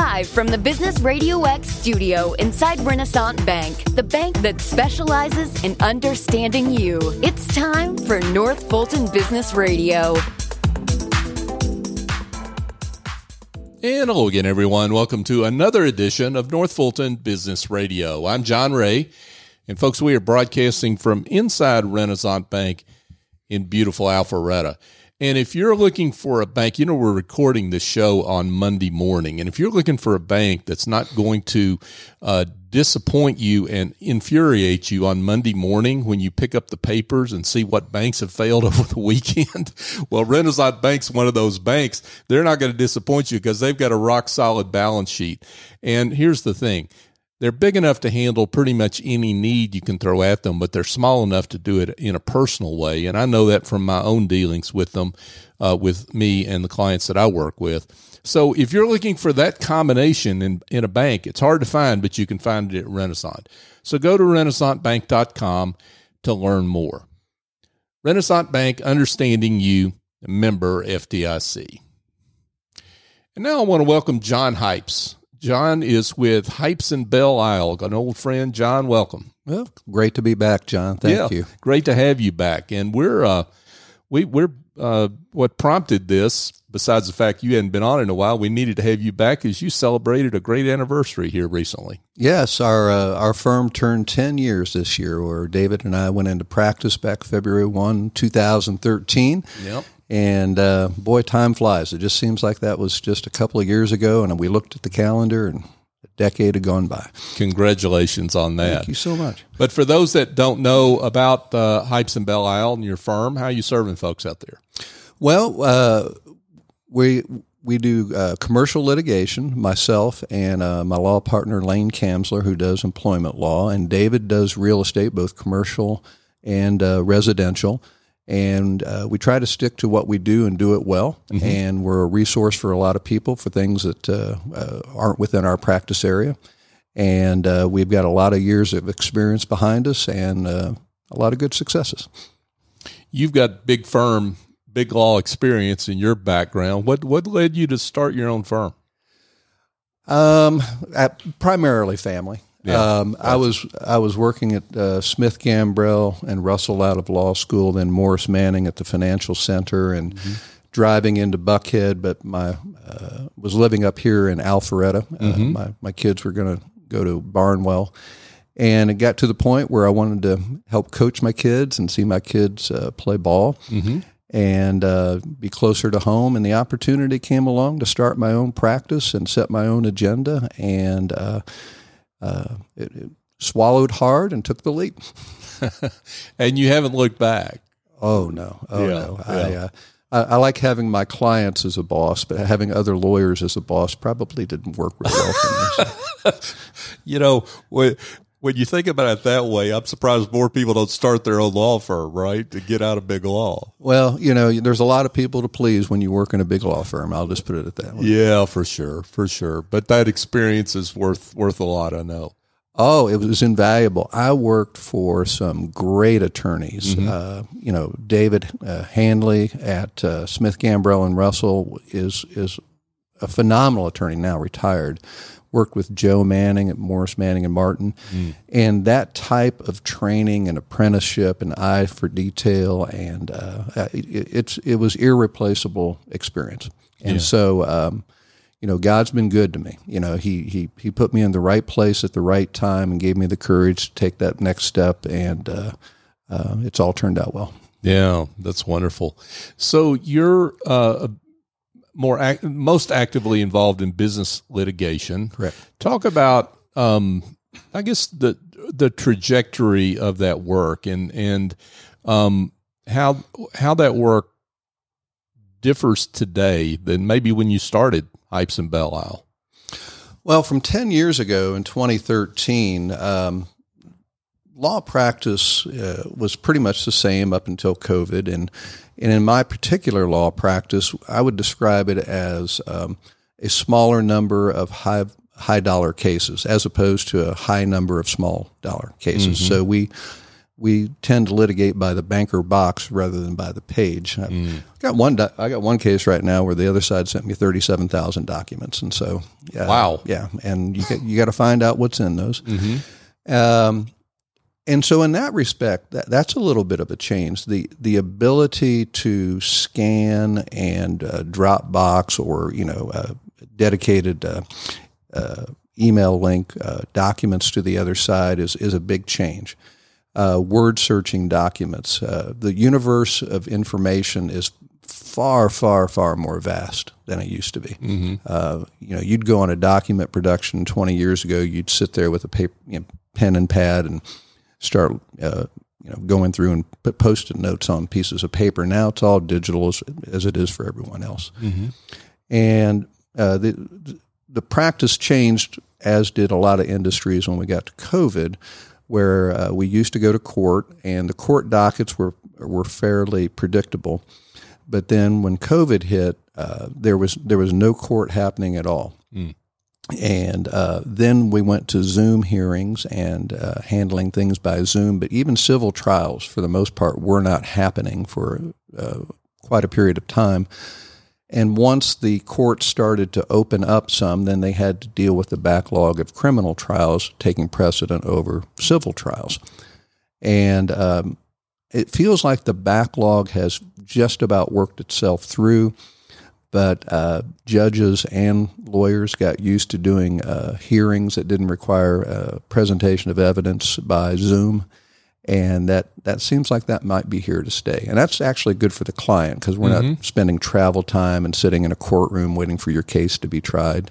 Live from the Business Radio X studio inside Renaissance Bank, the bank that specializes in understanding you. It's time for North Fulton Business Radio. And hello again, everyone. Welcome to another edition of North Fulton Business Radio. I'm John Ray. And folks, we are broadcasting from inside Renaissance Bank in beautiful Alpharetta. And if you're looking for a bank, you know, we're recording this show on Monday morning. And if you're looking for a bank that's not going to uh, disappoint you and infuriate you on Monday morning when you pick up the papers and see what banks have failed over the weekend, well, Renaissance Bank's one of those banks. They're not going to disappoint you because they've got a rock solid balance sheet. And here's the thing they're big enough to handle pretty much any need you can throw at them, but they're small enough to do it in a personal way. And I know that from my own dealings with them, uh, with me and the clients that I work with. So if you're looking for that combination in, in a bank, it's hard to find, but you can find it at Renaissance. So go to renaissancebank.com to learn more. Renaissance Bank, understanding you, member FDIC. And now I want to welcome John Hipes. John is with Hipes and Belle Isle, an old friend. John, welcome. Well, great to be back, John. Thank yeah, you. Great to have you back. And we're uh, we we're uh, what prompted this, besides the fact you hadn't been on in a while, we needed to have you back as you celebrated a great anniversary here recently. Yes, our uh, our firm turned ten years this year. Where David and I went into practice back February one, two thousand thirteen. Yep. And uh, boy, time flies. It just seems like that was just a couple of years ago. And we looked at the calendar, and a decade had gone by. Congratulations on that. Thank you so much. But for those that don't know about uh, Hipes and Belle Isle and your firm, how are you serving folks out there? Well, uh, we we do uh, commercial litigation. Myself and uh, my law partner Lane Kamsler, who does employment law, and David does real estate, both commercial and uh, residential and uh, we try to stick to what we do and do it well. Mm-hmm. And we're a resource for a lot of people for things that uh, uh, aren't within our practice area. And uh, we've got a lot of years of experience behind us and uh, a lot of good successes. You've got big firm, big law experience in your background. What what led you to start your own firm? Um, primarily family. Yeah, um, I was I was working at uh, Smith Gambrell and Russell out of law school, then Morris Manning at the Financial Center, and mm-hmm. driving into Buckhead. But my uh, was living up here in Alpharetta. Uh, mm-hmm. my my kids were going to go to Barnwell, and it got to the point where I wanted to help coach my kids and see my kids uh, play ball. Mm-hmm. And uh, be closer to home, and the opportunity came along to start my own practice and set my own agenda. And uh, it, it swallowed hard and took the leap. and you haven't looked back. Oh no! Oh yeah, no! Yeah. I, uh, I, I, like having my clients as a boss, but having other lawyers as a boss probably didn't work really well for me. So. you know, when, you think about it that way, I'm surprised more people don't start their own law firm, right, to get out of big law. Well, you know, there's a lot of people to please when you work in a big law firm. I'll just put it at that way. Yeah, for sure, for sure. But that experience is worth worth a lot. I know. Oh, it was invaluable. I worked for some great attorneys. Mm-hmm. Uh, you know, David uh, Handley at uh, Smith Gambrell and Russell is is a phenomenal attorney now, retired worked with Joe Manning at Morris Manning and Martin, mm. and that type of training and apprenticeship and eye for detail and uh, it, it's it was irreplaceable experience. And yeah. so, um, you know, God's been good to me. You know, he he he put me in the right place at the right time and gave me the courage to take that next step, and uh, uh, it's all turned out well. Yeah, that's wonderful. So you're uh, more act, most actively involved in business litigation. Correct. Talk about, um, I guess the the trajectory of that work and and um, how how that work differs today than maybe when you started Hipes and Belle Isle. Well, from ten years ago in 2013. Um, law practice uh, was pretty much the same up until COVID, and and in my particular law practice, I would describe it as um, a smaller number of high high dollar cases as opposed to a high number of small dollar cases. Mm-hmm. So we we tend to litigate by the banker box rather than by the page. I got one. I got one case right now where the other side sent me thirty-seven thousand documents, and so yeah, Wow. yeah, and you got, you got to find out what's in those. Um, and so, in that respect, that, that's a little bit of a change. the The ability to scan and uh, Dropbox or you know uh, dedicated uh, uh, email link uh, documents to the other side is is a big change. Uh, word searching documents, uh, the universe of information is far, far, far more vast than it used to be. Uh, you know, you'd go on a document production 20 years ago. You'd sit there with a paper, you know, pen and pad, and start, uh, you know, going through and put post-it notes on pieces of paper. Now it's all digital, as, as it is for everyone else. And uh, the the practice changed, as did a lot of industries when we got to COVID, where uh, we used to go to court, and the court dockets were were fairly predictable. But then when COVID hit, uh, there was there was no court happening at all. And uh, then we went to Zoom hearings and uh, handling things by Zoom. But even civil trials, for the most part, were not happening for uh, quite a period of time. And once the court started to open up some, then they had to deal with the backlog of criminal trials taking precedent over civil trials. And um, it feels like the backlog has just about worked itself through, but uh, judges and lawyers got used to doing uh, hearings that didn't require a presentation of evidence by Zoom. And that, that seems like that might be here to stay. And that's actually good for the client because we're not spending travel time and sitting in a courtroom waiting for your case to be tried.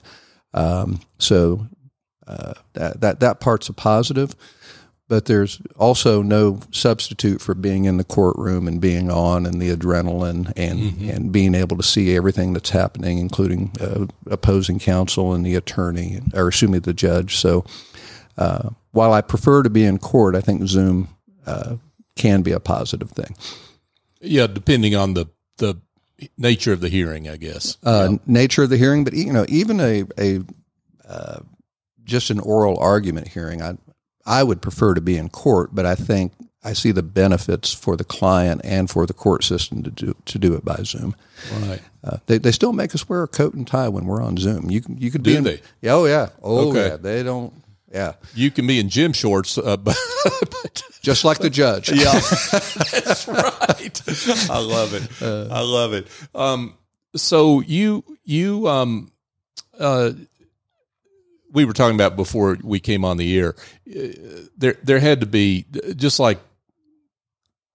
Um, so uh, that, that, that part's a positive but there's also no substitute for being in the courtroom and being on and the adrenaline and, and being able to see everything that's happening, including uh, opposing counsel and the attorney, or excuse me, the judge. So uh, while I prefer to be in court, I think Zoom uh, can be a positive thing. Yeah, depending on the the nature of the hearing, I guess. uh, nature of the hearing, but you know, even a a uh, just an oral argument hearing, I I would prefer to be in court, but I think I see the benefits for the client and for the court system to do to do it by Zoom. Right. Uh, they they still make us wear a coat and tie when we're on Zoom. You can you could Do be in, they? Yeah, oh yeah, oh Okay. yeah. They don't. Yeah, You can be in gym shorts, uh, but, but just like the judge. yeah, that's right. I love it. I love it. Um, so you you um, uh, we were talking about before we came on the air. uh, There there had to be just like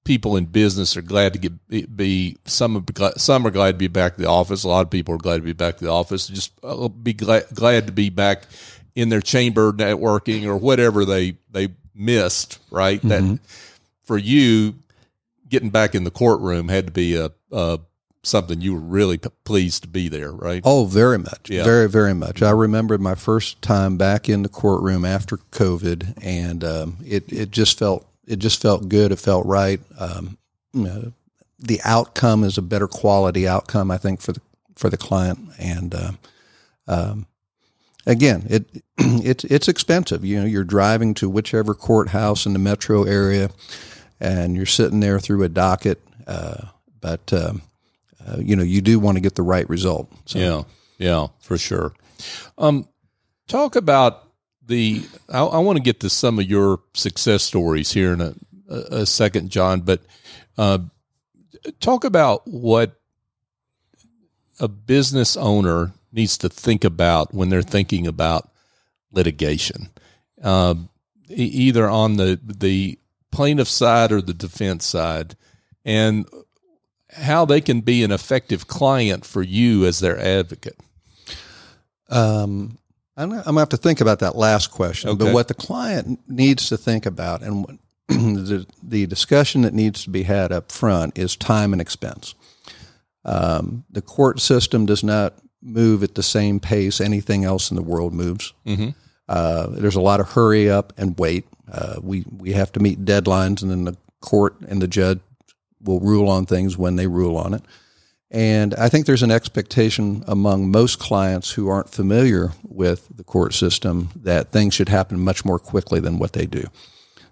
people in business are glad to get be some are some are glad to be back to the office. A lot of people are glad to be back to the office. Just uh, be glad glad to be back in their chamber networking or whatever they they missed. Right. That for you getting back in the courtroom had to be a, a something you were really p- pleased to be there. Right. Oh, very much. Yeah. Very, very much. I remember my first time back in the courtroom after COVID, and um, it it just felt it just felt good. It felt right. Um, you know, the outcome is a better quality outcome, I think, for the for the client. And um, um, again, it it's it's expensive. You know, you're driving to whichever courthouse in the metro area, and you're sitting there through a docket. Uh, but um, uh, you know, you do want to get the right result. So. Yeah, yeah, for sure. Um, talk about the. I, I want to get to some of your success stories here in a, a, second, John. But uh, talk about what a business owner needs to think about when they're thinking about litigation, e- either on the the plaintiff side or the defense side, and how they can be an effective client for you as their advocate. Um, I'm, I'm gonna have to think about that last question. Okay. But what the client needs to think about, and what- the, the discussion that needs to be had up front, is time and expense. Um, the court system does not move at the same pace anything else in the world moves. Uh, there's a lot of hurry up and wait. Uh, we we have to meet deadlines, and then the court and the judge will rule on things when they rule on it. And I think there's an expectation among most clients who aren't familiar with the court system that things should happen much more quickly than what they do.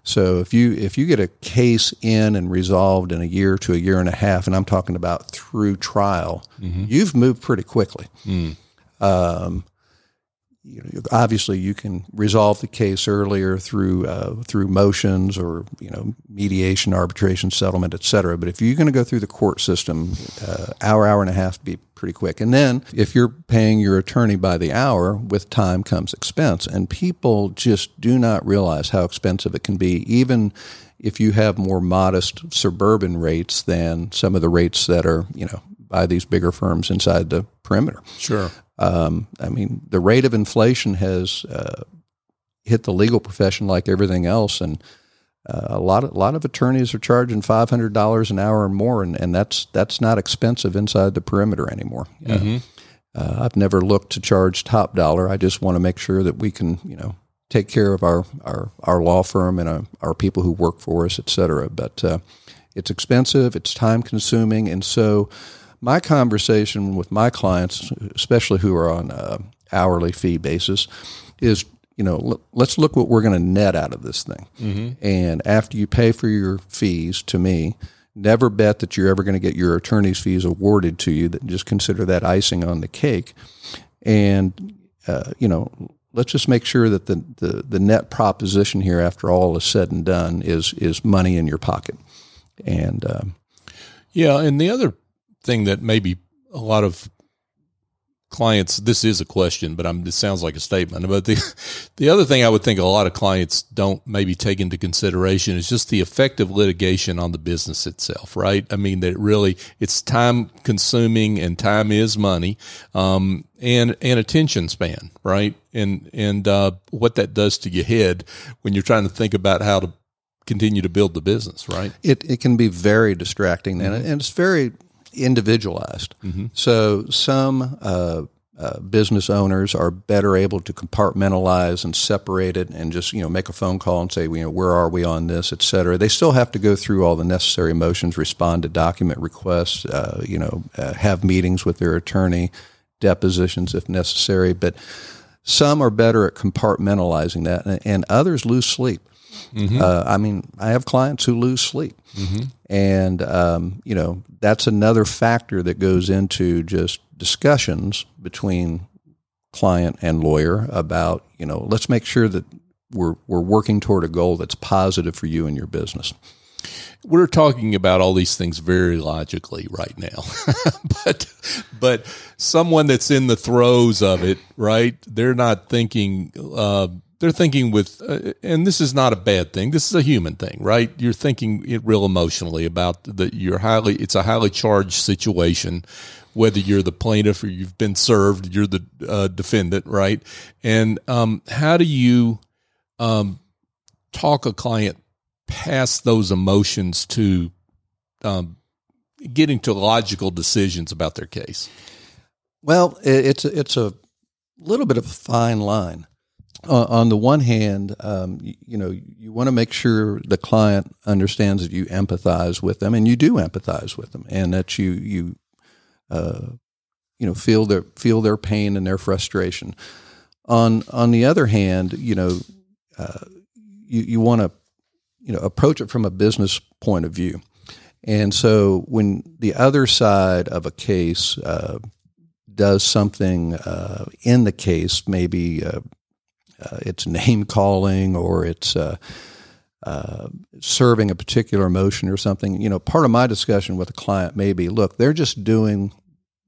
So if you if you get a case in and resolved in a year to a year and a half, and I'm talking about through trial, you've moved pretty quickly. Um, you know, obviously you can resolve the case earlier through uh, through motions or you know mediation, arbitration, settlement, et cetera. But if you're going to go through the court system, uh, hour, hour and a half be pretty quick. And then if you're paying your attorney by the hour, with time comes expense, and people just do not realize how expensive it can be, even if you have more modest suburban rates than some of the rates that are you know by these bigger firms inside the perimeter. Sure. Um, I mean, the rate of inflation has uh, hit the legal profession like everything else, and uh, a lot of a lot of attorneys are charging five hundred dollars an hour or more, and, and that's that's not expensive inside the perimeter anymore. Uh, uh, I've never looked to charge top dollar. I just want to make sure that we can, you know, take care of our our, our law firm and our, our people who work for us, et cetera. But uh, it's expensive, it's time consuming, and so my conversation with my clients, especially who are on a hourly fee basis, is you know let's look what we're going to net out of this thing. And after you pay for your fees to me, never bet that you're ever going to get your attorney's fees awarded to you. That just consider that icing on the cake. And uh, you know, let's just make sure that the, the the net proposition here, after all is said and done, is is money in your pocket. And um, Yeah, and the other thing that maybe a lot of clients this is a question, but I'm, it sounds like a statement. But the the other thing I would think a lot of clients don't maybe take into consideration is just the effect of litigation on the business itself, right? I mean that really it's time consuming and time is money, um, and and attention span, right? And and uh, what that does to your head when you're trying to think about how to continue to build the business, right? it, it can be very distracting and, and it's very individualized. So some uh, uh, business owners are better able to compartmentalize and separate it and just you know make a phone call and say you know where are we on this et cetera. They still have to go through all the necessary motions, respond to document requests, uh, you know uh, have meetings with their attorney, depositions if necessary, but some are better at compartmentalizing that, and, and others lose sleep. Uh, I mean, I have clients who lose sleep, and um, you know that's another factor that goes into just discussions between client and lawyer about you know let's make sure that we're we're working toward a goal that's positive for you and your business. we're talking about all these things very logically right now. But but someone that's in the throes of it right they're not thinking uh, they're thinking with uh, and this is not a bad thing this is a human thing right you're thinking it real emotionally about that you're highly it's a highly charged situation whether you're the plaintiff or you've been served you're the uh, defendant right and um, how do you um, talk a client past those emotions to um, getting to logical decisions about their case. Well, it's it's a little bit of a fine line. Uh, on the one hand, um, you, you know, you want to make sure the client understands that you empathize with them, and you do empathize with them, and that you you uh, you know feel their feel their pain and their frustration. On on the other hand, you know, uh, you you want to you know approach it from a business point of view, and so when the other side of a case uh, does something uh, in the case, maybe uh, it's name calling or it's uh, uh, serving a particular emotion or something. You know, part of my discussion with a client may be, look, they're just doing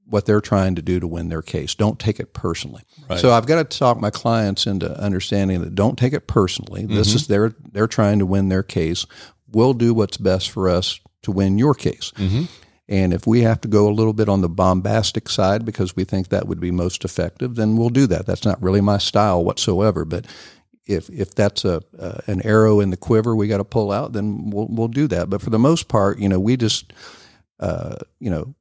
what they're trying to do to win their case. Don't take it personally. So I've got to talk my clients into understanding that don't take it personally. This is their they're trying to win their case. We'll do what's best for us to win your case. And if we have to go a little bit on the bombastic side because we think that would be most effective, then we'll do that. That's not really my style whatsoever. But if if that's a uh, an arrow in the quiver we got to pull out, then we'll we'll do that. But for the most part, you know, we just uh, you know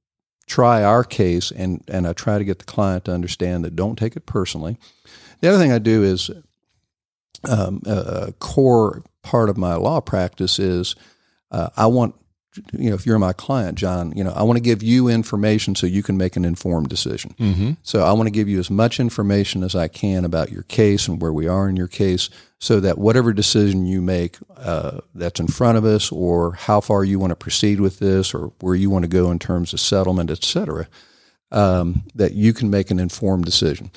try our case and and I try to get the client to understand that don't take it personally. The other thing I do is um, a core part of my law practice is uh, I want you know, if you're my client, John, you know, I want to give you information so you can make an informed decision. Mm-hmm. So I want to give you as much information as I can about your case and where we are in your case, so that whatever decision you make uh, that's in front of us, or how far you want to proceed with this, or where you want to go in terms of settlement, et cetera, um, that you can make an informed decision.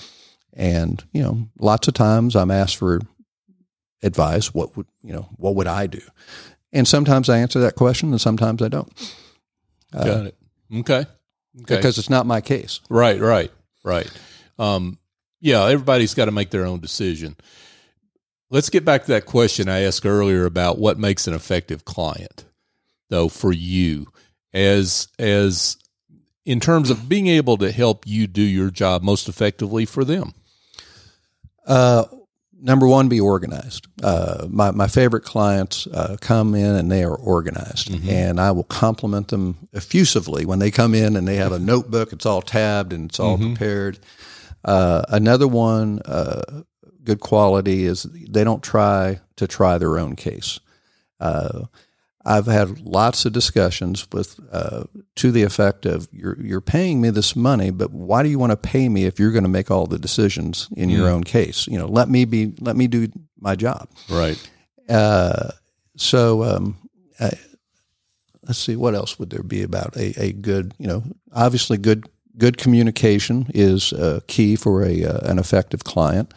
And you know, lots of times I'm asked for advice. What would you know? What would I do? And sometimes I answer that question, and sometimes I don't. Uh, Got it. Okay. okay. Because it's not my case. Right. Right. Right. Um, yeah. Everybody's got to make their own decision. Let's get back to that question I asked earlier about what makes an effective client, though, for you as as in terms of being able to help you do your job most effectively for them. Uh, number one, be organized. Uh, my, my favorite clients uh, come in and they are organized, mm-hmm. and I will compliment them effusively when they come in and they have a notebook. It's all tabbed and it's all mm-hmm. prepared. Uh, another one, uh, good quality is they don't try to try their own case. I've had lots of discussions with uh, to the effect of you're you're paying me this money, but why do you want to pay me if you're going to make all the decisions in your own case? You know, let me be let me do my job. Right. Uh, so um, I, let's see what else would there be about a, a good you know obviously good good communication is uh, key for a uh, an effective client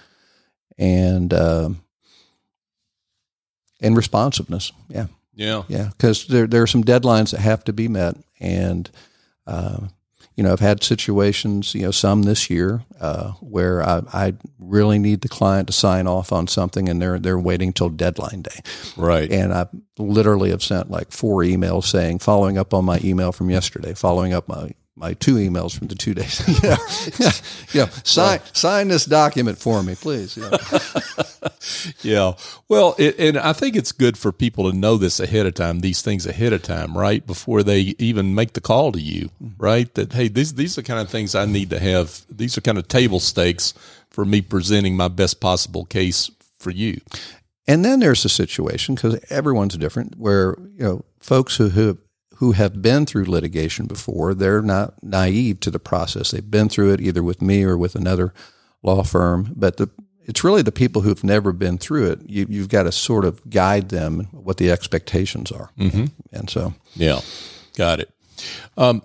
and um, and responsiveness. Yeah. Yeah, yeah, because there there are some deadlines that have to be met, and uh, you know I've had situations, you know, some this year uh, where I, I, really need the client to sign off on something, and they're they're waiting till deadline day, right? And I literally have sent like four emails saying, following up on my email from yesterday, following up my my two emails from the two days. yeah, yeah, yeah. Sign right. sign this document for me, please. Yeah. yeah. Well, it, and I think it's good for people to know this ahead of time. These things ahead of time, right before they even make the call to you, mm-hmm. right? That hey, these these are the kind of things I need to have. These are kind of table stakes for me presenting my best possible case for you. And then there's a situation because everyone's different, where you know folks who, who who have been through litigation before, they're not naive to the process. They've been through it either with me or with another law firm. But the, it's really the people who've never been through it. You, have got to sort of guide them what the expectations are. Mm-hmm. And so, yeah, got it. Um,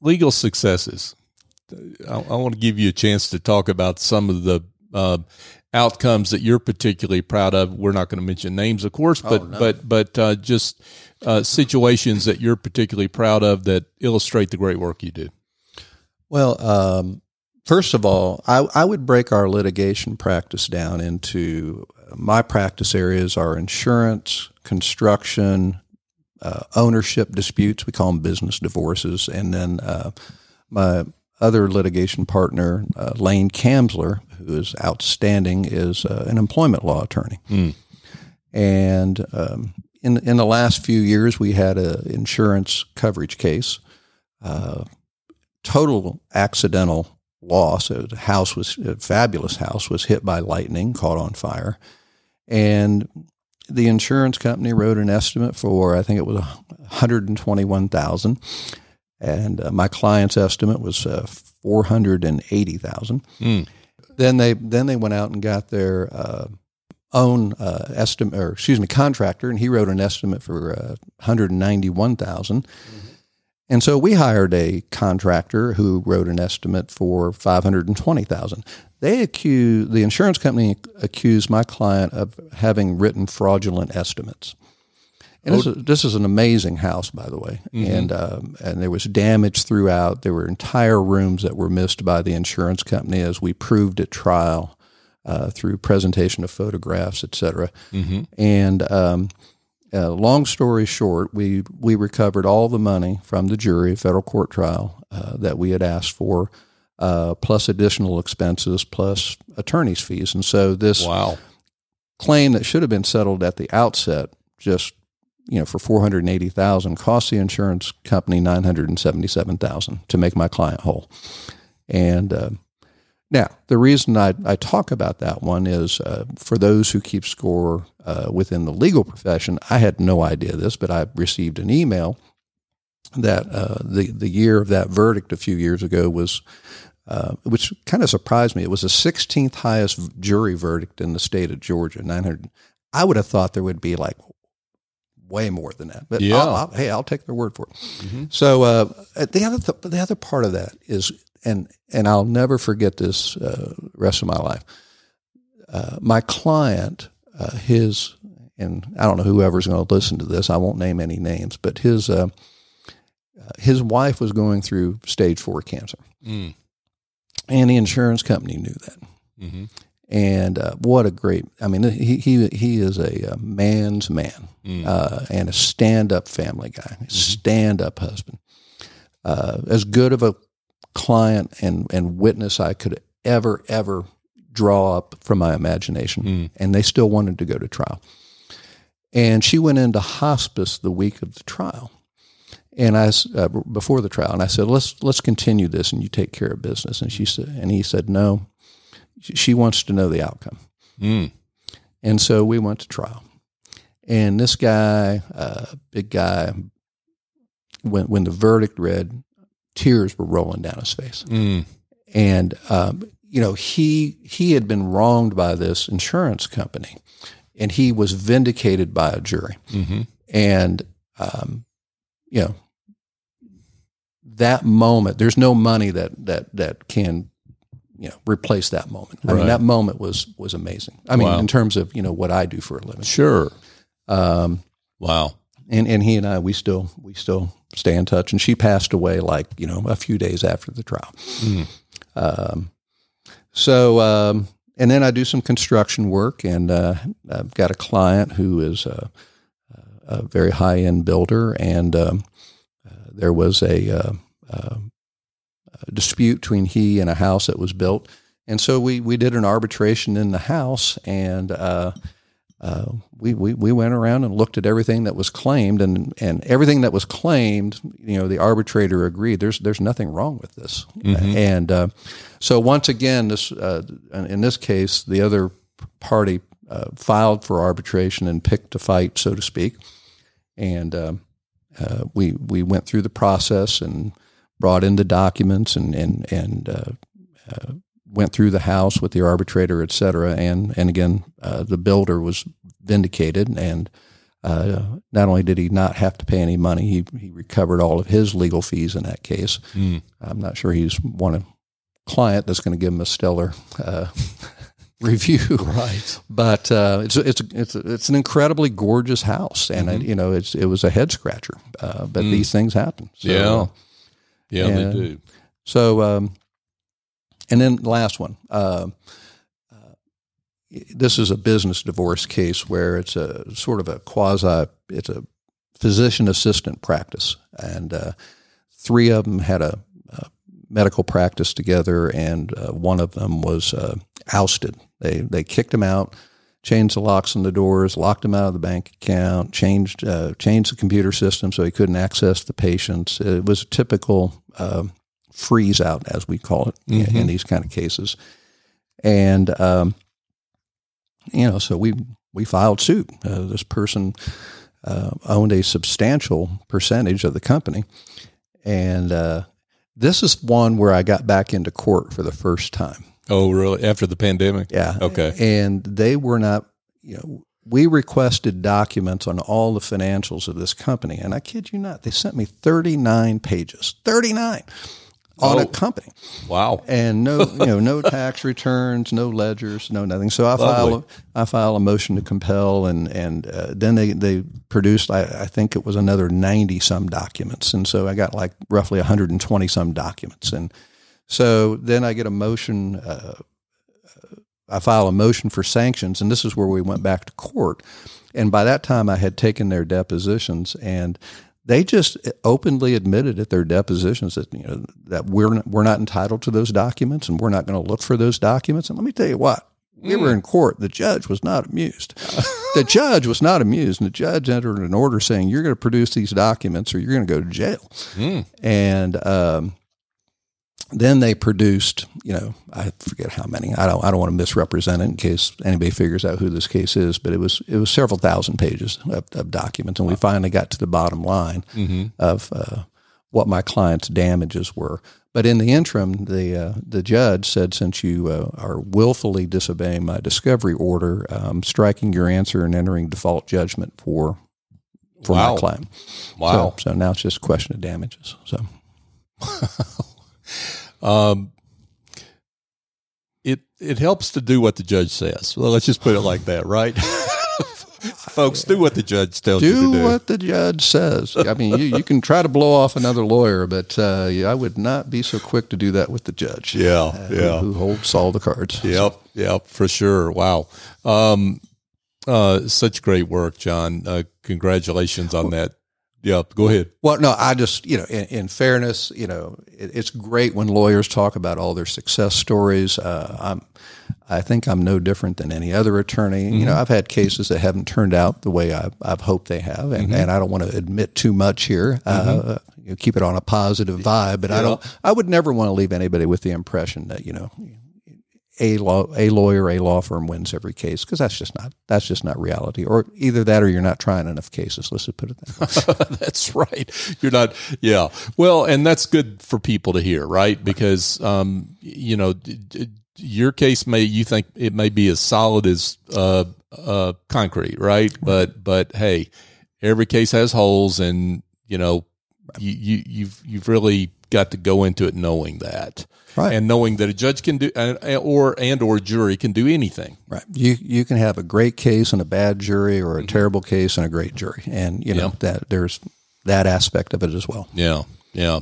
legal successes. I, I, want to give you a chance to talk about some of the uh, outcomes that you're particularly proud of. We're not going to mention names, of course, but oh, no. but but uh, just uh, situations that you're particularly proud of that illustrate the great work you do? Well, um, first of all, I, I, would break our litigation practice down into my practice areas are insurance, construction, uh, ownership disputes. We call them business divorces, and then uh, my other litigation partner, uh, Lane Kamsler, who is outstanding, is uh, an employment law attorney. Mm. And um, in in the last few years, we had an insurance coverage case, uh, total accidental loss. A house was a fabulous house was hit by lightning, caught on fire, and the insurance company wrote an estimate for I think it was one hundred and twenty one thousand, and uh, my client's estimate was uh, four hundred and eighty thousand. Mm. Then they then they went out and got their uh, own uh, estimate, or excuse me, contractor, and he wrote an estimate for uh, 191,000. Mm-hmm. And so we hired a contractor who wrote an estimate for 520,000. They accused the insurance company accused my client of having written fraudulent estimates. And oh. this, is, this, is, an amazing house, by the way. Mm-hmm. And um, and there was damage throughout. There were entire rooms that were missed by the insurance company, as we proved at trial uh, through presentation of photographs, et cetera. Mm-hmm. And um, uh, long story short, we we recovered all the money from the jury, federal court trial uh, that we had asked for, uh, plus additional expenses, plus attorney's fees. And so this wow. claim that should have been settled at the outset, just you know, for four hundred eighty thousand, cost the insurance company nine hundred and seventy seven thousand to make my client whole. And uh, Now, the reason I, I talk about that one is uh, for those who keep score uh, within the legal profession, I had no idea this, but I received an email that uh, the, the year of that verdict a few years ago was, uh, which kind of surprised me. It was the 16th highest jury verdict in the state of Georgia, 900. I would have thought there would be like way more than that. But Yeah. I'll, I'll, hey, I'll take their word for it. So uh, the other th- the other part of that is, and and I'll never forget this uh, rest of my life. Uh, my client, uh, his, and I don't know whoever's going to listen to this. I won't name any names, but his uh, uh, his wife was going through stage four cancer, Mm. and the insurance company knew that. hmm And uh, what a great! I mean, he he he is a, uh man's man Mm. uh, and a stand-up family guy, stand-up husband. Uh, as good of a client and and witness I could ever ever draw up from my imagination. Mm. And they still wanted to go to trial. And she went into hospice the week of the trial. And I uh, before the trial, and I said, "Let's let's continue this, and you take care of business." And she said, and he said, "No, she wants to know the outcome." Mm. And so we went to trial. And this guy, uh, big guy, when when the verdict read, tears were rolling down his face. Mm. And um, you know, he he had been wronged by this insurance company, and he was vindicated by a jury. hmm And um, you know, that moment, there's no money that that that can you know replace that moment. I Right. mean, that moment was was amazing. I mean, Wow. in terms of you know what I do for a living. Sure. Um, Wow. and and he and I we still we still stay in touch. And she passed away like you know a few days after the trial. Mm. Um, so um, and then I do some construction work, and uh, I've got a client who is a, a very high end builder, and um, uh, there was a, uh, uh, a dispute between he and a house that was built, and so we we did an arbitration in the house, and. Uh, uh, we, we we went around and looked at everything that was claimed, and and everything that was claimed, you know, the arbitrator agreed. There's there's nothing wrong with this, and uh, so once again, this uh, in this case, the other party uh, filed for arbitration and picked a fight, so to speak, and uh, uh, we we went through the process and brought in the documents and and and uh, uh, went through the house with the arbitrator, et cetera, and and again, uh, the builder was vindicated, and uh, not only did he not have to pay any money, he he recovered all of his legal fees in that case. Mm. I'm not sure he's one a client that's going to give him a stellar uh, review, Right. but uh, it's it's it's it's an incredibly gorgeous house, and Mm-hmm. it, you know it's it was a head scratcher, uh, but these things happen. So, Mm. Yeah. Yeah, And- they do. so, um, and then the last one. Uh, uh, this is a business divorce case where it's a sort of a quasi. It's a physician assistant practice, and uh, three of them had a, a medical practice together, and uh, one of them was uh, ousted. They they kicked him out. Changed the locks on the doors, locked him out of the bank account, changed uh, changed the computer system so he couldn't access the patients. It was a typical uh, freeze out, as we call it in, in these kind of cases. And um, you know, so we we filed suit. Uh, this person uh, owned a substantial percentage of the company, and uh, this is one where I got back into court for the first time. Oh, really? After the pandemic? Yeah. Okay. And they were not, you know, we requested documents on all the financials of this company. And I kid you not, they sent me 39 pages, 39 on Oh. a company Wow. and no, you know, no tax returns, no ledgers, no nothing. So I Lovely. file, I file a motion to compel, and and uh, then they they produced, I, I think it was another ninety some documents, and so I got like roughly one hundred and twenty some documents, and so then I get a motion. Uh, I file a motion for sanctions, and this is where we went back to court. And by that time, I had taken their depositions, and they just openly admitted at their depositions that you know that we're not, we're not entitled to those documents, and we're not going to look for those documents. And let me tell you what, we were in court. The judge was not amused. the judge was not amused, and the judge entered an order saying you're going to produce these documents, or you're going to go to jail. And um, then they produced, you know, I forget how many. I don't. I don't want to misrepresent it in case anybody figures out who this case is. But it was it was several thousand pages of, of documents, and we finally got to the bottom line Mm-hmm. of uh, what my client's damages were. But in the interim, the uh, the judge said, since you uh, are willfully disobeying my discovery order, um, striking your answer and entering default judgment for for Wow. my claim. Wow. So, so now it's just a question of damages. So Um, it it helps to do what the judge says. Well, let's just put it like that, right? Folks, do what the judge tells you do to do. Do what the judge says. I mean, you, you can try to blow off another lawyer, but uh, I would not be so quick to do that with the judge. Yeah, uh, yeah. Who, holds all the cards. Yep, yep, for sure. Wow. Um, uh, such great work, John. Uh, congratulations on that. Yep, go ahead. Well, no, I just, you know, in, in fairness, you know, it, it's great when lawyers talk about all their success stories. Uh, I'm, I think I'm no different than any other attorney. You know, I've had cases that haven't turned out the way I've, I've hoped they have, and, and I don't want to admit too much here. Uh, you know, keep it on a positive vibe, but I don't. I would never want to leave anybody with the impression that you know. A law, a lawyer, a law firm wins every case because that's just not that's just not reality. Or either that, or you're not trying enough cases. Let's just put it that way. that's right. You're not, yeah. Well, and that's good for people to hear, right? Because, um, you know, d- d- your case may, you think it may be as solid as, uh, uh, concrete, right? But, but hey, every case has holes and, you know, you, you, you've, you've really got to go into it knowing that. Right. And knowing that a judge can do, or, and or jury can do anything. Right. You you can have a great case and a bad jury, or a terrible case and a great jury, and you know Yeah. that there's that aspect of it as well. Yeah, yeah.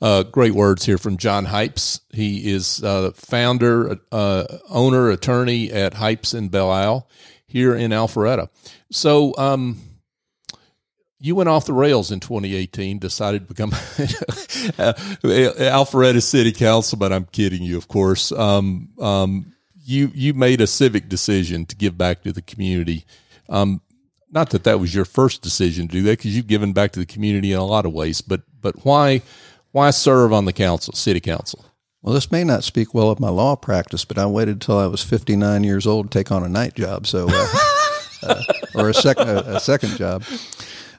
Uh, great words here from John Hipes. He is uh, founder, uh, owner, attorney at Hipes in Belle Isle here in Alpharetta. So, um, you went off the rails in 2018, decided to become Alpharetta City Councilman. I'm kidding you, of course. Um, um, you you made a civic decision to give back to the community. Um, not that that was your first decision to do that, because you've given back to the community in a lot of ways. But but why why serve on the council, city council? Well, this may not speak well of my law practice, but I waited until I was 59 years old to take on a night job, so uh, uh, or a second a second job.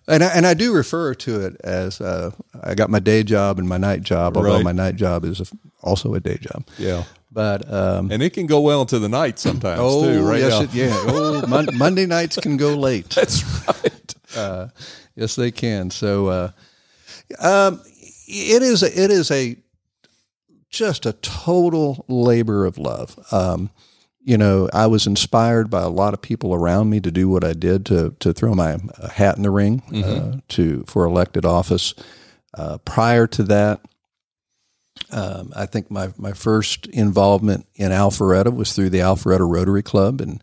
And I, and I do refer to it as uh, I got my day job and my night job, although Right. my night job is also a day job. Yeah, But um, and it can go well into the night sometimes oh too, right? yes, it, yeah. Oh, mon- Monday nights can go late. That's right. Uh, yes, they can. So, uh, um, it is a, it is a just a total labor of love. Um, you know, I was inspired by a lot of people around me to do what I did to to throw my uh, hat in the ring uh, to for elected office. Uh, prior to that, um, I think my my first involvement in Alpharetta was through the Alpharetta Rotary Club and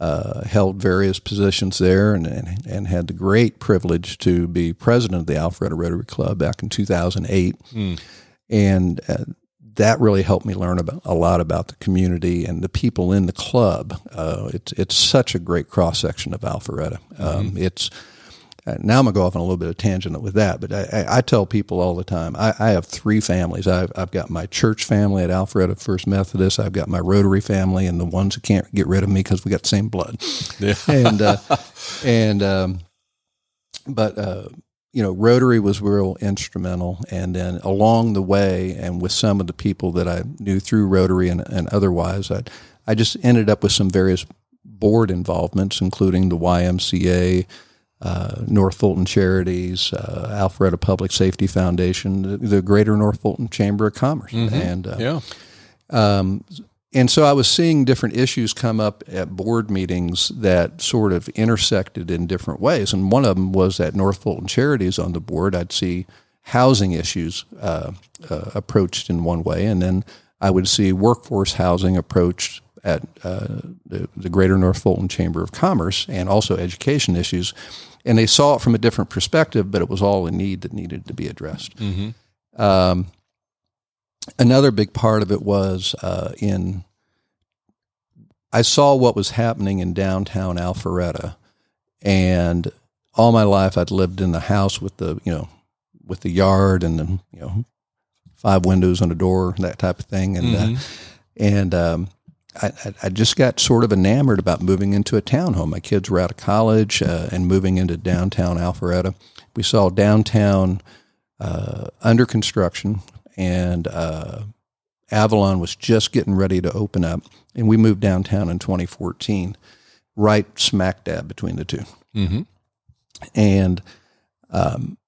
uh, held various positions there and, and, and had the great privilege to be president of the Alpharetta Rotary Club back in 2008. And uh, that really helped me learn about a lot about the community and the people in the club. Uh, it's, it's such a great cross section of Alpharetta. Um, It's uh, now I'm gonna go off on a little bit of tangent with that, but I, I, I tell people all the time. I, I have three families. I've, I've got my church family at Alpharetta First Methodist. I've got my Rotary family, and the ones who can't get rid of me because we got the same blood. Yeah. And uh, and um, but uh, you know, Rotary was real instrumental. And then along the way, and with some of the people that I knew through Rotary and, and otherwise, I I just ended up with some various board involvements, including the YMCA uh, North Fulton Charities, uh, Alpharetta Public Safety Foundation, the, the Greater North Fulton Chamber of Commerce, and uh, Yeah. And so I was seeing different issues come up at board meetings that sort of intersected in different ways. And one of them was at North Fulton Charities on the board. I'd see housing issues uh, uh, approached in one way, and then I would see workforce housing approached at uh, the, the Greater North Fulton Chamber of Commerce, and also education issues. And they saw it from a different perspective, but it was all a need that needed to be addressed. Um, another big part of it was uh, in I saw what was happening in downtown Alpharetta, and all my life I'd lived in the house with the you know with the yard and the you know five windows and a door, that type of thing. And uh, and um, I, I- I just got sort of enamored about moving into a townhome. My kids were out of college uh, and moving into downtown Alpharetta. We saw downtown uh, under construction, and uh, Avalon was just getting ready to open up, and we moved downtown in 2014, right smack dab between the 2 Mm-hmm. And, um,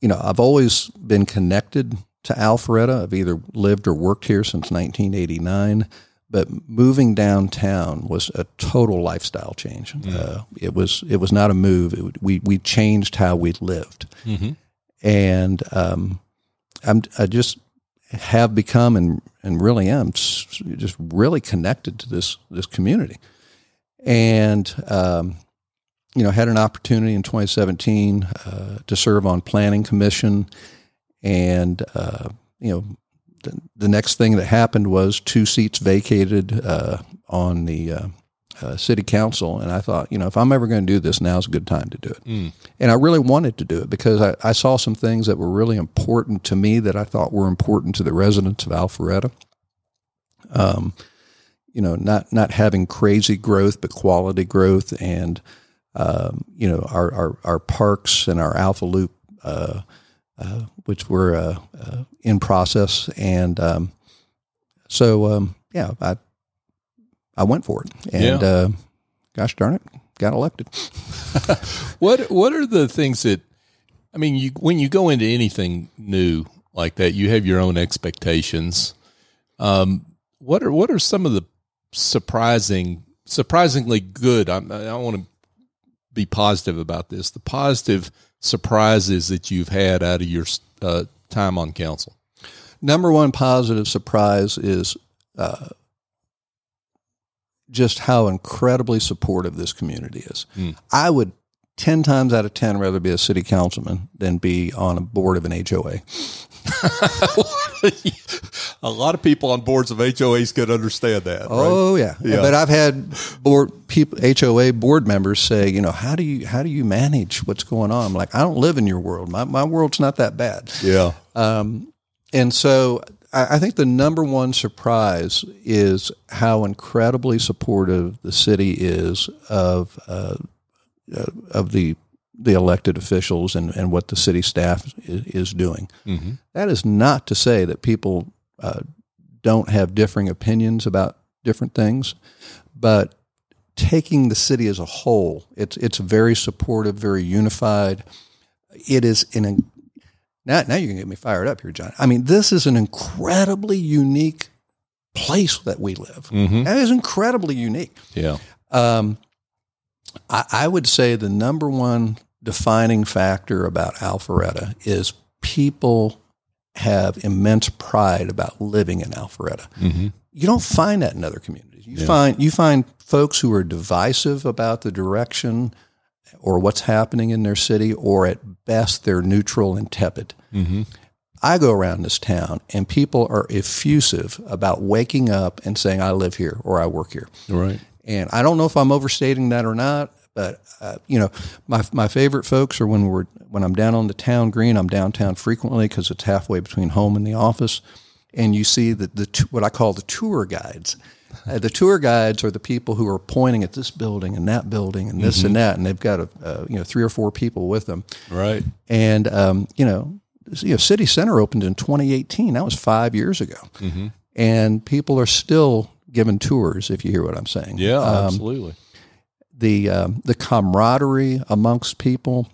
you know, I've always been connected to Alpharetta. I've either lived or worked here since 1989. But moving downtown was a total lifestyle change. Uh, it was it was not a move. It, we we changed how we lived, Mm-hmm. and um, I'm I just have become and and really am just really connected to this this community, and um, you know had an opportunity in 2017 uh, to serve on planning commission, and uh, you know the, the next thing that happened was two seats vacated uh, on the uh, city council, and I thought you know if I'm ever going to do this, now's a good time to do it. Mm. And I really wanted to do it because I, I saw some things that were really important to me that I thought were important to the residents of Alpharetta. Um, you know, not not having crazy growth, but quality growth, and um, you know, our, our our parks and our Alpha Loop, uh, uh, which were uh, uh, in process, and um, so um, yeah, I I went for it, and Yeah. uh, gosh darn it, got elected. What What are the things that I mean? You when you go into anything new like that, you have your own expectations. Um, what are What are some of the surprising, surprisingly good? I'm, I don't want to be positive about this. The positive surprises that you've had out of your uh, time on council. number one positive surprise is uh, just how incredibly supportive this community is. Mm. I would 10 times out of 10 rather be a city councilman than be on a board of an HOA. a lot of people on boards of HOAs could understand that. Oh yeah. Yeah. But I've had board people HOA board members say, you know, how do you how do you manage what's going on? I'm like, I don't live in your world. My my world's not that bad. Yeah. Um, and so I, think the number one surprise is how incredibly supportive the city is of uh, uh, of the the elected officials and, and what the city staff is, is doing. Mm-hmm. That is not to say that people uh, don't have differing opinions about different things, but taking the city as a whole, it's it's very supportive, very unified. It is an now now you can get me fired up here, John. I mean, this is an incredibly unique place that we live. Mm-hmm. That is incredibly unique. Yeah. Um, I, I would say the number one defining factor about Alpharetta is people have immense pride about living in Alpharetta. Mm-hmm. You don't find that in other communities. You Yeah. find you find folks who are divisive about the direction or what's happening in their city, or at best they're neutral and tepid. Mm-hmm. I go around this town and people are effusive about waking up and saying, I live here or I work here. Right. And I don't know if I'm overstating that or not, but uh, you know, my my favorite folks are when we're when I'm down on the town green. I'm downtown frequently because it's halfway between home and the office, and you see the the what I call the tour guides. Uh, the tour guides are the people who are pointing at this building and that building and this and that, and they've got a uh, you know three or four people with them. Right. And um, you know, you know, City Center opened in 2018. That was five years ago, Mm-hmm. and people are still given tours. If you hear what I'm saying, Yeah. Um, absolutely. the um, the camaraderie amongst people.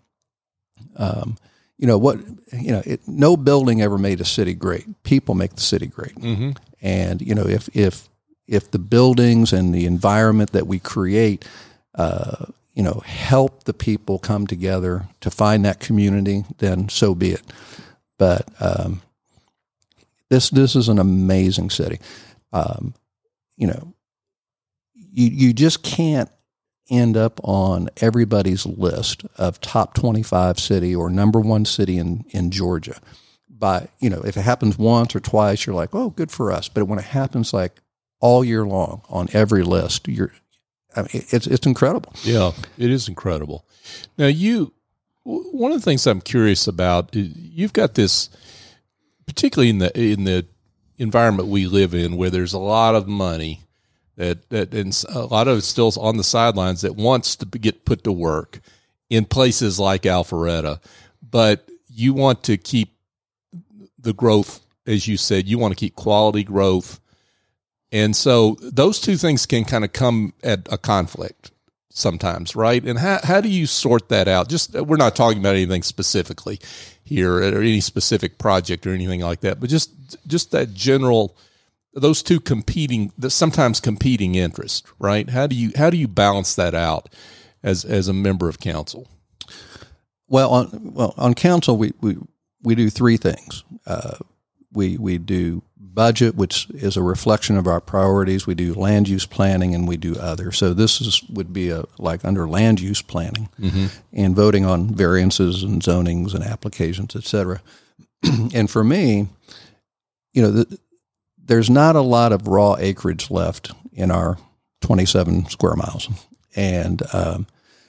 Um, you know what? You know, it, no building ever made a city great. People make the city great. Mm-hmm. And you know, if if if the buildings and the environment that we create, uh, you know, help the people come together to find that community, then so be it. But um, this this is an amazing city. Um, you know, you you just can't end up on everybody's list of top 25 city or number one city in, in Georgia. By, you know, if it happens once or twice, you're like, oh, good for us. But when it happens like all year long on every list, you're, I mean, it's, it's incredible. Yeah, it is incredible. Now, you, one of the things I'm curious about, you've got this particularly in the in the environment we live in, where there's a lot of money that that and a lot of it still on the sidelines that wants to get put to work in places like Alpharetta, but you want to keep the growth, as you said, you want to keep quality growth. And so those two things can kind of come at a conflict sometimes, right? And how, how do you sort that out? Just we're not talking about anything specifically here or any specific project or anything like that, but just just that general those two competing sometimes competing interest, right? How do you how do you balance that out as as a member of council? Well, on well on council we we, we do three things. Uh, we we do budget, which is a reflection of our priorities. We do land use planning, and we do other. So this is would be a like under land use planning mm-hmm. and voting on variances and zonings and applications, et cetera. and for me, you know, the, there's not a lot of raw acreage left in our 27 square miles, and um,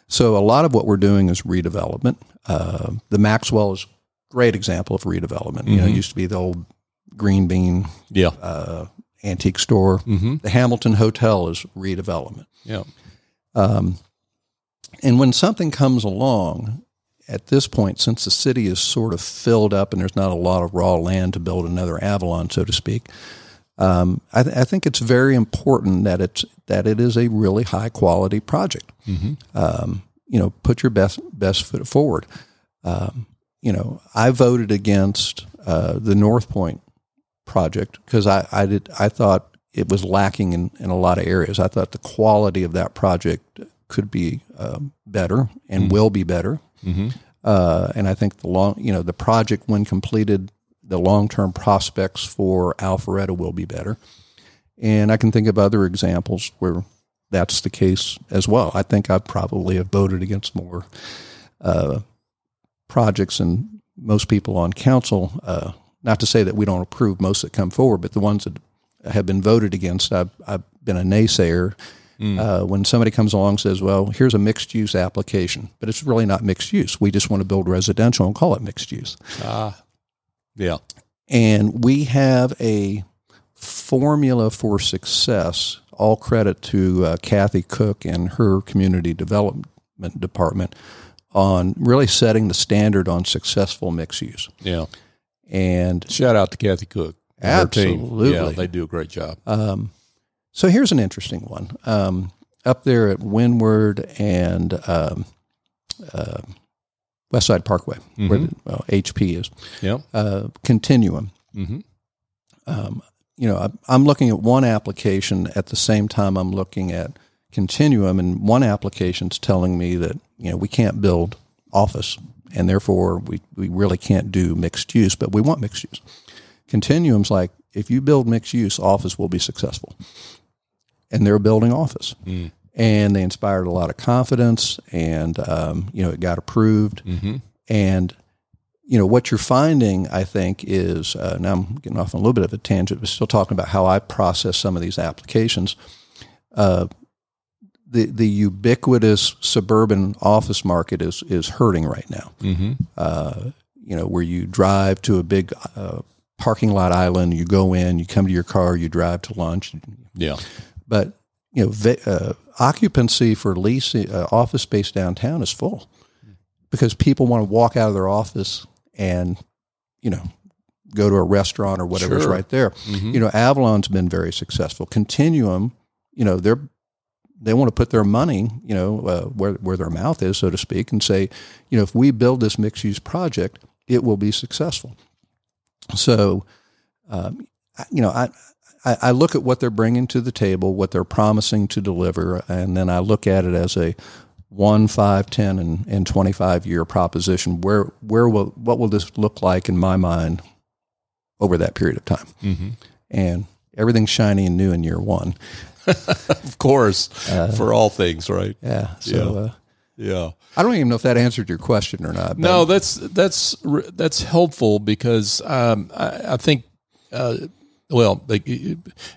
so a lot of what we're doing is redevelopment. Uh, the Maxwell is a great example of redevelopment. Mm-hmm. You know, it used to be the old green bean yeah. Uh, antique store. Mm-hmm. The Hamilton Hotel is redevelopment. Yeah. Um, and when something comes along at this point, since the city is sort of filled up and there's not a lot of raw land to build another Avalon, so to speak, um, I, th- I, think it's very important that it's that it is a really high quality project. Mm-hmm. Um, you know, put your best best foot forward. Um, you know, I voted against uh, the North Point project because I, I did I thought it was lacking in, in a lot of areas. I thought the quality of that project could be um, better and mm-hmm. will be better. Mm-hmm. Uh, and I think the long, you know, the project when completed, the long term prospects for Alpharetta will be better. And I can think of other examples where that's the case as well. I think I probably have voted against more uh, projects, and most people on council uh, not to say that we don't approve most that come forward, but the ones that have been voted against, I've, I've been a naysayer. Mm. Uh, when somebody comes along and says, well, here's a mixed use application, but it's really not mixed use. We just want to build residential and call it mixed use. Ah, yeah. And we have a formula for success. All credit to uh, Kathy Cook and her community development department on really setting the standard on successful mixed use. Yeah. And shout out to Kathy Cook. Absolutely. Yeah, they do a great job. Um, so here's an interesting one. Um, up there at Windward and um, uh, West Side Parkway, mm-hmm. where the, well, HP is. Yeah. Uh, continuum. Mm-hmm. Um, you know, I, I'm looking at one application at the same time I'm looking at Continuum, and one application's telling me that you know we can't build office and therefore we, we really can't do mixed use, but we want mixed use. Continuum's like if you build mixed use, office will be successful, and they're building office, mm. and they inspired a lot of confidence, and um, you know it got approved, mm-hmm. and you know what you're finding, I think, is uh, now I'm getting off on a little bit of a tangent, but still talking about how I process some of these applications. Uh, the the ubiquitous suburban office market is is hurting right now. Mm-hmm. Uh, you know, where you drive to a big uh, parking lot island, you go in, you come to your car, you drive to lunch. Yeah, but you know, uh, occupancy for lease uh, office space downtown is full because people want to walk out of their office and you know go to a restaurant or whatever's sure. right there. Mm-hmm. You know, Avalon's been very successful. Continuum, you know, they're they want to put their money, you know, uh, where where their mouth is, so to speak, and say, you know, if we build this mixed use project, it will be successful. So, um, you know, I, I, I look at what they're bringing to the table, what they're promising to deliver, and then I look at it as a one, five, ten, and, and twenty five year proposition. Where where will what will this look like in my mind over that period of time? Mm-hmm. And everything's shiny and new in year one. of course, uh, for all things, right? Yeah. So, yeah. Uh, yeah. I don't even know if that answered your question or not. No, that's that's that's helpful because um, I, I, think, uh, well, it,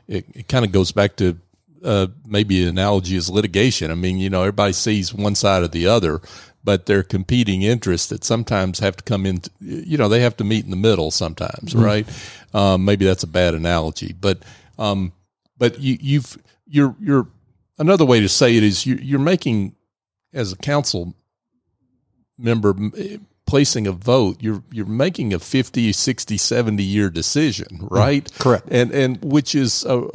it, it kind of goes back to uh, maybe an analogy is litigation. I mean, you know, everybody sees one side or the other, but they're competing interests that sometimes have to come in. You know, they have to meet in the middle sometimes, mm-hmm. right? Um, maybe that's a bad analogy, but um, but you, you've you're you're another way to say it is you, you're making as a council member placing a vote you're you're making a 50 60 70 year decision mm, right? Mm, correct. And and which is uh,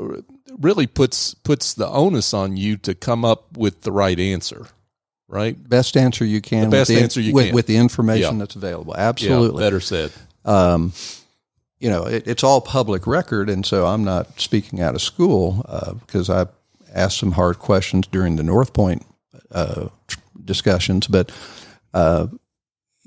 really puts puts the onus on you to come up with the right answer right? Best answer you can the best the, answer you with, can. with the information yeah. that's available. Absolutely. yeah, better said. Um, you know it, it's all public record and so i'm not speaking out of school uh, because i asked some hard questions during the north point uh, discussions but uh,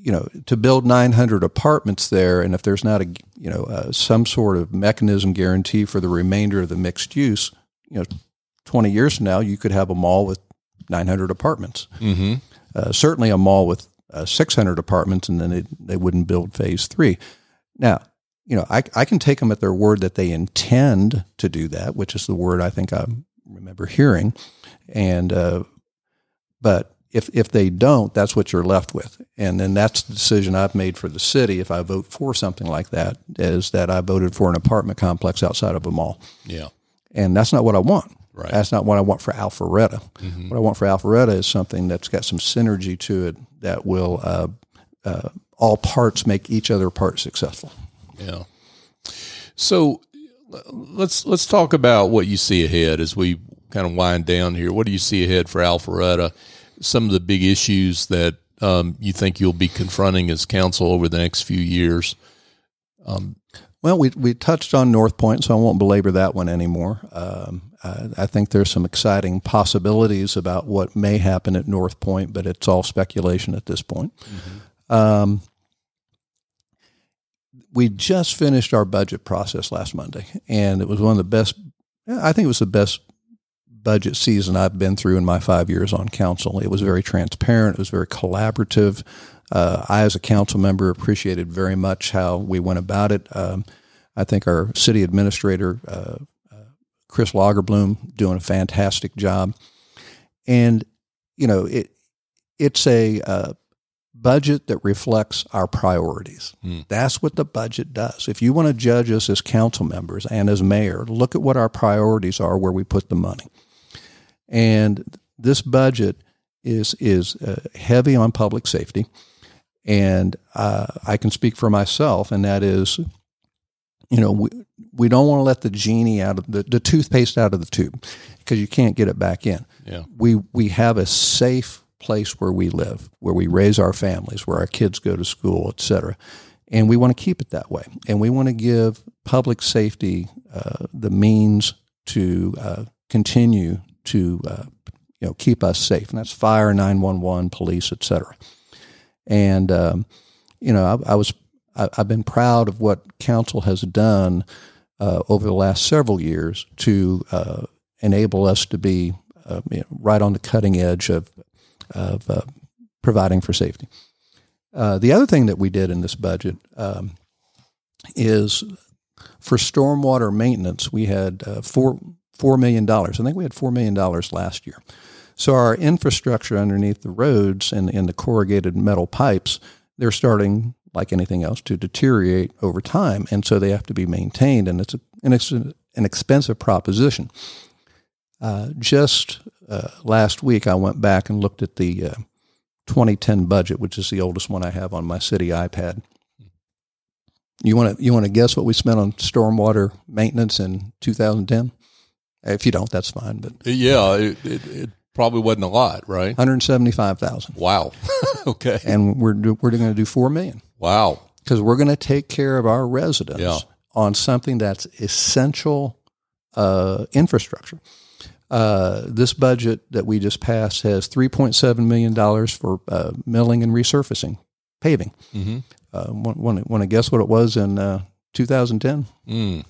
you know, to build 900 apartments there, and if there's not a, you know, uh, some sort of mechanism guarantee for the remainder of the mixed use, you know, 20 years from now, you could have a mall with 900 apartments. Mm-hmm. Uh, certainly a mall with uh, 600 apartments, and then they, they wouldn't build phase three. Now, you know, I, I can take them at their word that they intend to do that, which is the word I think I remember hearing. And, uh, but if if they don't, that's what you're left with, and then that's the decision I've made for the city. If I vote for something like that, is that I voted for an apartment complex outside of a mall. Yeah, and that's not what I want. Right. That's not what I want for Alpharetta. Mm-hmm. What I want for Alpharetta is something that's got some synergy to it that will uh, uh, all parts make each other part successful. Yeah. So let's let's talk about what you see ahead as we kind of wind down here. What do you see ahead for Alpharetta? some of the big issues that um, you think you'll be confronting as council over the next few years? Um, well, we we touched on North Point, so I won't belabor that one anymore. Um, I, I, think there's some exciting possibilities about what may happen at North Point, but it's all speculation at this point. Mm-hmm. We just finished our budget process last Monday, and it was one of the best. I think it was the best budget season I've been through in my five years on council. It was very transparent. It was very collaborative. Uh, I, as a council member, appreciated very much how we went about it. Um, I think our city administrator, uh, uh, Chris Lagerbloom, doing a fantastic job. And you know, it it's a uh, budget that reflects our priorities. Mm. That's what the budget does. If you want to judge us as council members and as mayor, look at what our priorities are, where we put the money. And this budget is is uh, heavy on public safety, and uh, I can speak for myself, and that is, you know, we we don't want to let the genie out of the, the toothpaste out of the tube because you can't get it back in. Yeah. We we have a safe place where we live, where we raise our families, where our kids go to school, et cetera. And we want to keep it that way. And we want to give public safety uh, the means to uh, continue to uh, you know keep us safe, and that's fire, nine one one, police, etc. And um, you know, I, I was I, have been proud of what council has done uh, over the last several years to uh, enable us to be uh, you know, right on the cutting edge of of uh, providing for safety. Uh, the other thing that we did in this budget um, is for stormwater maintenance. We had four $4 million. I think we had $4 million last year. So our infrastructure underneath the roads and, in the corrugated metal pipes, they're starting, like anything else, to deteriorate over time. And so they have to be maintained. And it's, a, and it's an expensive proposition. Uh, just uh, last week, I went back and looked at the uh, 2010 budget, which is the oldest one I have on my city iPad. You want to you want to guess what we spent on stormwater maintenance in 2010? If you don't, that's fine. But yeah, it, it, it probably wasn't a lot, right? One hundred seventy-five thousand. Wow. okay. And we're we're going to do four million. Wow. Because we're going to take care of our residents yeah. on something that's essential uh, infrastructure. Uh, this budget that we just passed has three point seven million dollars for uh, milling and resurfacing, paving. Mm-hmm. Uh, want, to guess what it was in uh, 2010? Mm.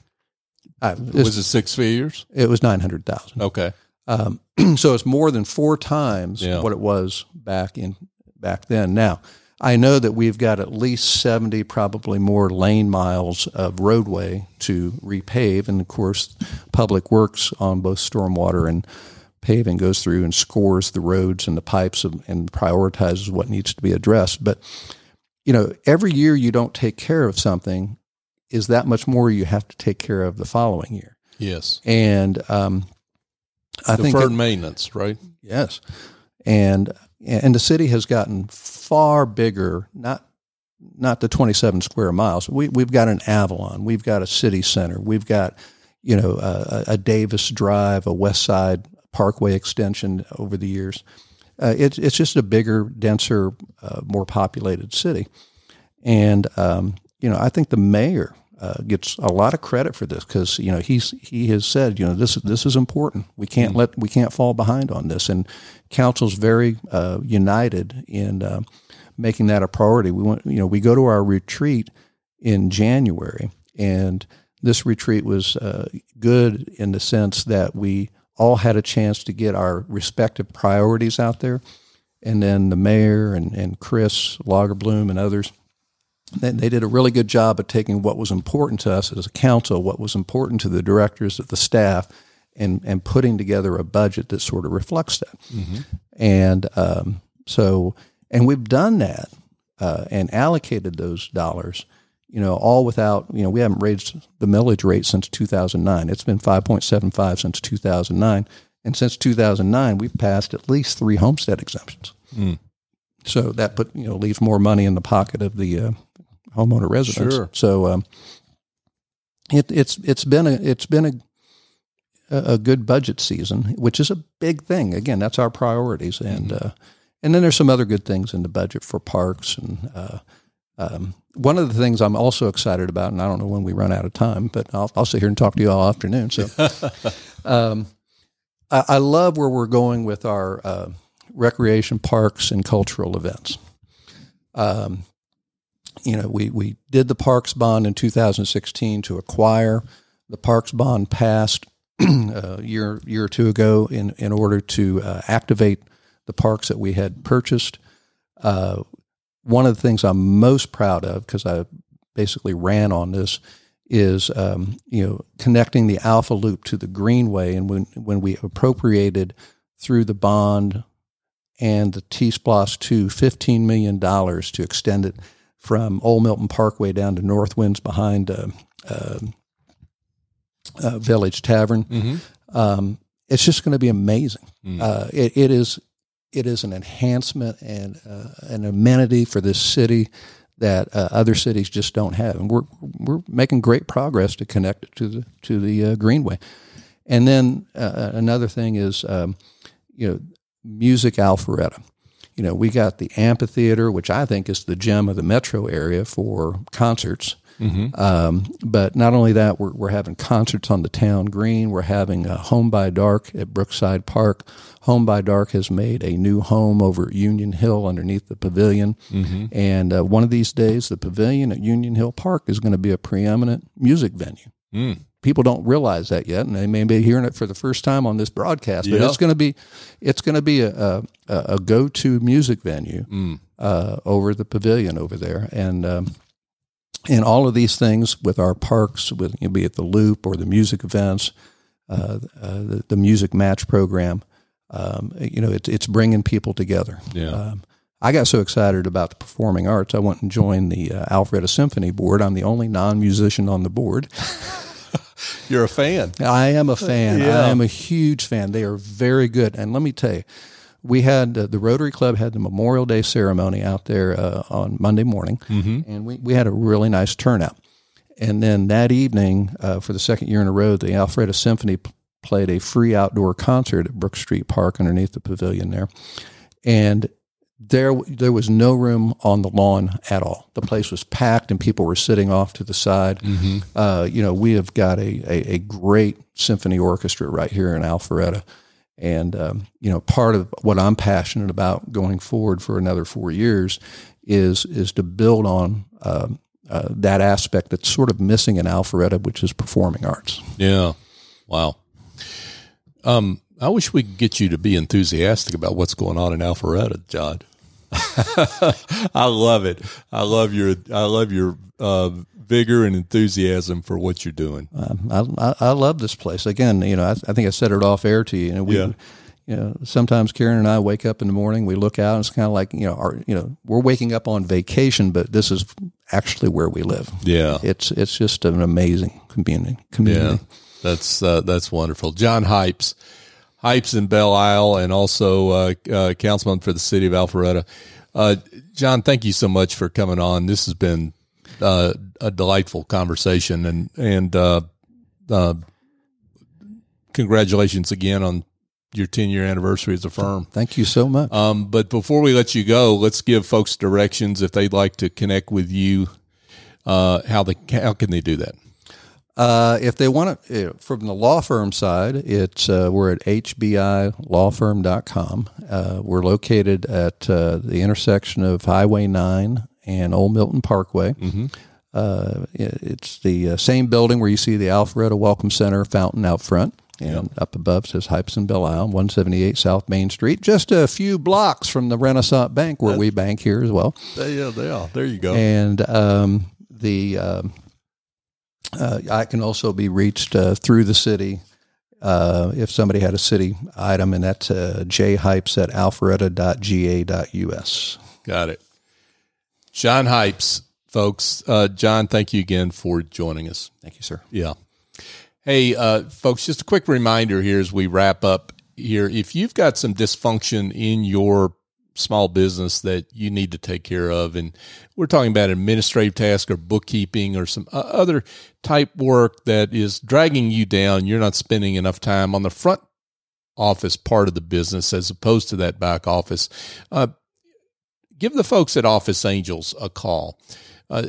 Uh, was it six figures? It was nine hundred thousand. Okay. Um, so it's more than four times yeah. what it was back in back then. Now, I know that we've got at least seventy, probably more lane miles of roadway to repave, and of course, Public Works on both stormwater and paving goes through and scores the roads and the pipes and, prioritizes what needs to be addressed. But you know, every year you don't take care of something is that much more you have to take care of the following year. Yes. And um, I think Deferred maintenance, right? Yes, and and the city has gotten far bigger. Not not the twenty seven square miles. We we've got an Avalon. We've got a city center. We've got you know a, a Davis Drive, a West Side Parkway extension over the years. Uh, it's it's just a bigger, denser, uh, more populated city, and um, you know I think the mayor uh, gets a lot of credit for this because you know he's he has said you know this this is important. We can't let we can't fall behind on this, and council's very uh, united in uh, making that a priority. We want you know we go to our retreat in January, and this retreat was uh, good in the sense that we all had a chance to get our respective priorities out there, and then the mayor and and Chris Lagerbloom and others they, they did a really good job of taking what was important to us as a council, what was important to the directors of the staff, and and putting together a budget that sort of reflects that. And um, so, and we've done that uh, and allocated those dollars. You know, all without you know we haven't raised the millage rate since 2009. It's been 5.75 since 2009, and since 2009 we've passed at least three homestead exemptions. So that put you know leaves more money in the pocket of the uh, homeowner residents. Sure. So um, it, it's it's been a it's been a a good budget season, which is a big thing. Again, that's our priorities, and uh, and then there's some other good things in the budget for parks and. Uh, um, one of the things I'm also excited about, and I don't know when we run out of time, but I'll, I'll sit here and talk to you all afternoon. So, um, I, I love where we're going with our uh, recreation parks and cultural events. Um, you know, we, we did the parks bond in 2016 to acquire. The parks bond passed a year year or two ago in in order to uh, activate the parks that we had purchased. Uh, one of the things I'm most proud of because I basically ran on this is um, you know connecting the Alpha Loop to the Greenway, and when when we appropriated through the bond and the T-SPLOST two $15 million to extend it from Old Milton Parkway down to North Winds behind uh, uh, uh, Village Tavern. Um, it's just going to be amazing. Uh, it, it is it is an enhancement and uh, an amenity for this city that uh, other cities just don't have, and we're we're making great progress to connect it to the to the uh, Greenway. And then uh, another thing is, um, you know, music Alpharetta. You know, we got the amphitheater, which I think is the gem of the metro area for concerts. Um, but not only that, we're, we're having concerts on the town green. We're having a Home by Dark at Brookside Park. Home by Dark has made a new home over at Union Hill underneath the pavilion. And uh, one of these days, the pavilion at Union Hill Park is going to be a preeminent music venue. People don't realize that yet, and they may be hearing it for the first time on this broadcast. But Yeah. it's going to be, it's going to be a, a, a go-to music venue uh, over the pavilion over there, and um, and all of these things with our parks, with you know, be it the Loop or the music events, uh, uh, the, the music match program. Um, you know, it's it's bringing people together. Yeah. Um, I got so excited about the performing arts, I went and joined the uh, Alpharetta Symphony Board. I'm the only non-musician on the board. You're a fan. I am a fan. Yeah. I am a huge fan. They are very good. And let me tell you, we had uh, the Rotary Club had the Memorial Day ceremony out there uh, on Monday morning, and we, we had a really nice turnout. And then that evening, uh, for the second year in a row, the Alpharetta Symphony p- played a free outdoor concert at Brooke Street Park underneath the pavilion there. And there there was no room on the lawn at all. The place was packed, and people were sitting off to the side. Uh, you know, we have got a, a, a great symphony orchestra right here in Alpharetta, and um, you know, part of what I'm passionate about going forward for another four years is is to build on um, uh, that aspect that's sort of missing in Alpharetta, which is performing arts. Yeah. Wow. Um, I wish we could get you to be enthusiastic about what's going on in Alpharetta, John. I love it. I love your I love your uh, vigor and enthusiasm for what you're doing. Um, I, I, I love this place. Again, you know, I, I think I said it off air to you. You know, we, Yeah. you know, sometimes Karen and I wake up in the morning, we look out, and it's kind of like you know, our you know, we're waking up on vacation, but this is actually where we live. Yeah, it's it's just an amazing community. Community. Yeah, that's uh, that's wonderful. John Hipes, Hipes in Belle Isle, and also uh, uh, councilman for the city of Alpharetta. Uh, John, thank you so much for coming on. This has been uh, a delightful conversation, and and uh, uh, congratulations again on your 10 year anniversary as a firm. Thank you so much. Um, but before we let you go, let's give folks directions if they'd like to connect with you. Uh, how they how can they do that? Uh, if they want to, from the law firm side, it's uh, we're at hbilawfirm.com. Uh, we're located at uh, the intersection of Highway 9 and Old Milton Parkway. Mm-hmm. Uh, it's the uh, same building where you see the Alpharetta Welcome Center fountain out front. And yep. up above says Hipes and Belle Isle, 178 South Main Street, just a few blocks from the Renaissance Bank where That's, we bank here as well. Yeah, they are. There you go. And um, the um, uh, I can also be reached uh, through the city uh, if somebody had a city item, and that's uh, jhipes at alpharetta.ga.us. Got it. John Hipes, folks. Uh, John, thank you again for joining us. Thank you, sir. Yeah. Hey, uh, folks, just a quick reminder here as we wrap up here. If you've got some dysfunction in your small business that you need to take care of, and we're talking about administrative tasks or bookkeeping or some other type work that is dragging you down, you're not spending enough time on the front office part of the business as opposed to that back office. Uh, give the folks at Office Angels a call. Uh,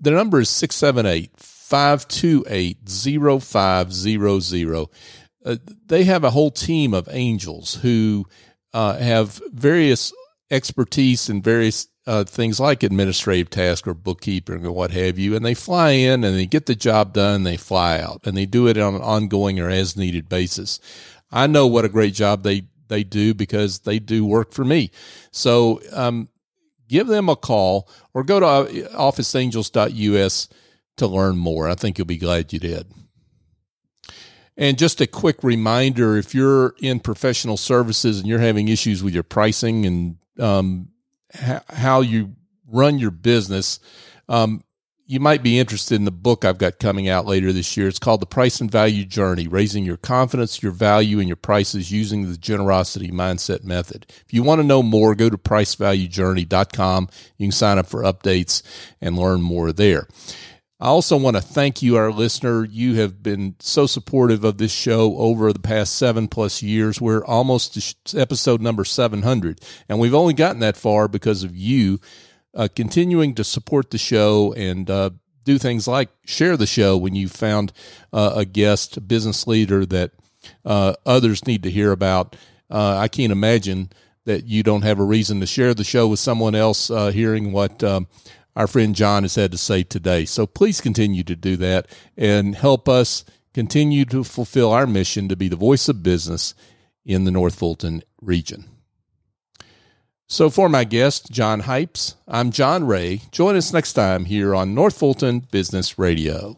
the number is 678 528 0500. Uh, they have a whole team of angels who uh, have various expertise in various uh, things like administrative tasks or bookkeeping or what have you. And they fly in and they get the job done, they fly out, and they do it on an ongoing or as needed basis. I know what a great job they, they do because they do work for me. So um, give them a call or go to uh, officeangels.us to learn more. I think you'll be glad you did. And just a quick reminder if you're in professional services and you're having issues with your pricing and um, how you run your business, um, you might be interested in the book I've got coming out later this year. It's called The Price and Value Journey Raising Your Confidence, Your Value, and Your Prices Using the Generosity Mindset Method. If you want to know more, go to pricevaluejourney.com. You can sign up for updates and learn more there. I also want to thank you, our listener. You have been so supportive of this show over the past seven plus years. We're almost to episode number 700, and we've only gotten that far because of you uh, continuing to support the show and uh, do things like share the show when you found uh, a guest, a business leader that uh, others need to hear about. Uh, I can't imagine that you don't have a reason to share the show with someone else uh, hearing what. Um, our friend John has had to say today. So please continue to do that and help us continue to fulfill our mission to be the voice of business in the North Fulton region. So, for my guest, John Hipes, I'm John Ray. Join us next time here on North Fulton Business Radio.